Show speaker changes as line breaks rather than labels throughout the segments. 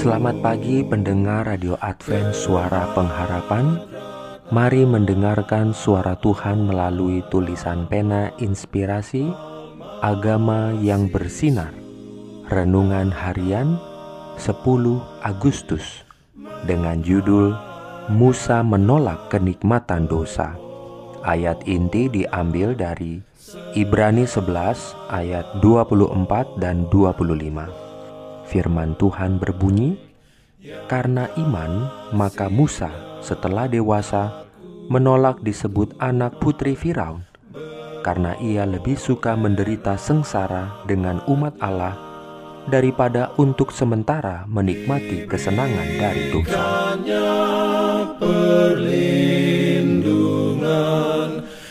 Selamat pagi pendengar Radio Advent Suara Pengharapan. Mari mendengarkan suara Tuhan melalui tulisan pena inspirasi Agama yang bersinar. Renungan harian 10 Agustus Dengan judul Musa menolak kenikmatan dosa. Ayat inti diambil dari Ibrani 11 ayat 24 dan 25 Firman Tuhan berbunyi, "Karena iman, maka Musa setelah dewasa menolak disebut anak putri Firaun, karena ia lebih suka menderita sengsara dengan umat Allah daripada untuk sementara menikmati kesenangan dari dosa."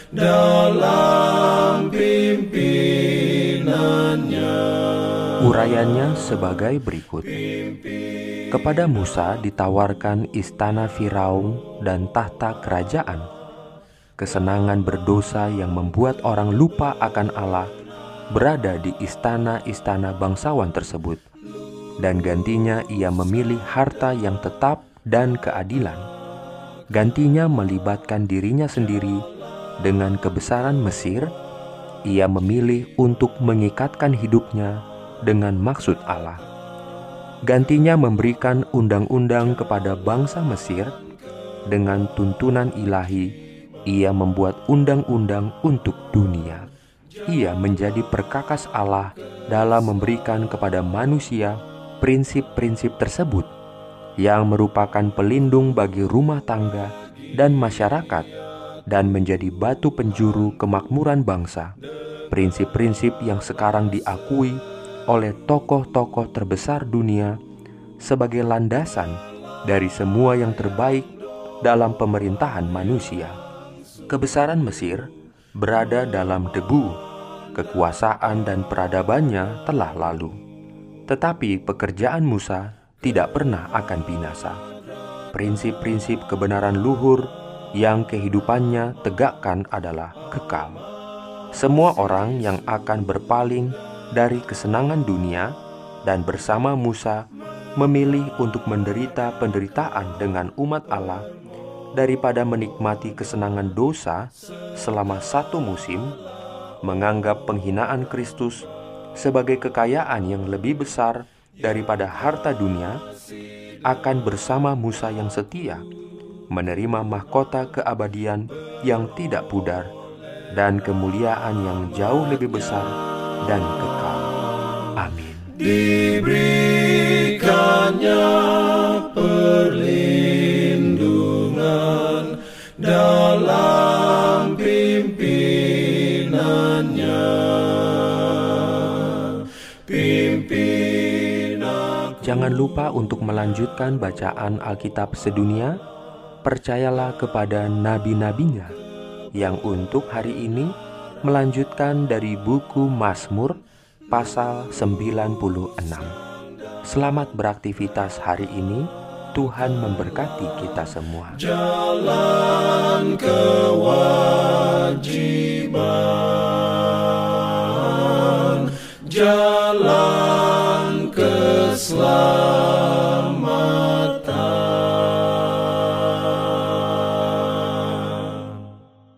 Dalam pimpinannya.
Urayanya sebagai berikut. Kepada Musa ditawarkan istana Firaun dan tahta kerajaan. Kesenangan berdosa yang membuat orang lupa akan Allah berada di istana-istana bangsawan tersebut. Dan gantinya ia memilih harta yang tetap dan keadilan. Gantinya melibatkan dirinya sendiri dengan kebesaran Mesir, ia memilih untuk mengikatkan hidupnya dengan maksud Allah. Gantinya memberikan undang-undang kepada bangsa Mesir dengan tuntunan ilahi, ia membuat undang-undang untuk dunia. Ia menjadi perkakas Allah dalam memberikan kepada manusia prinsip-prinsip tersebut yang merupakan pelindung bagi rumah tangga dan masyarakat dan menjadi batu penjuru kemakmuran bangsa. Prinsip-prinsip yang sekarang diakui oleh tokoh-tokoh terbesar dunia sebagai landasan dari semua yang terbaik dalam pemerintahan manusia. Kebesaran Mesir berada dalam debu, kekuasaan dan peradabannya telah lalu. Tetapi pekerjaan Musa tidak pernah akan binasa. Prinsip-prinsip kebenaran luhur yang kehidupannya tegakkan adalah kekal. Semua orang yang akan berpaling dari kesenangan dunia dan bersama Musa memilih untuk menderita penderitaan dengan umat Allah daripada menikmati kesenangan dosa selama satu musim, menganggap penghinaan Kristus sebagai kekayaan yang lebih besar daripada harta dunia, akan bersama Musa yang setia menerima mahkota keabadian yang tidak pudar dan kemuliaan yang jauh lebih besar dan kekal. Amin.
Diberikannya perlindungan dalam pimpinannya. Pimpin
Jangan lupa untuk melanjutkan bacaan Alkitab sedunia. Percayalah kepada nabi-nabinya yang untuk hari ini melanjutkan dari buku Mazmur pasal 96. Selamat beraktivitas hari ini. Tuhan memberkati kita semua.
Jalan kewajiban, jalan keselamatan.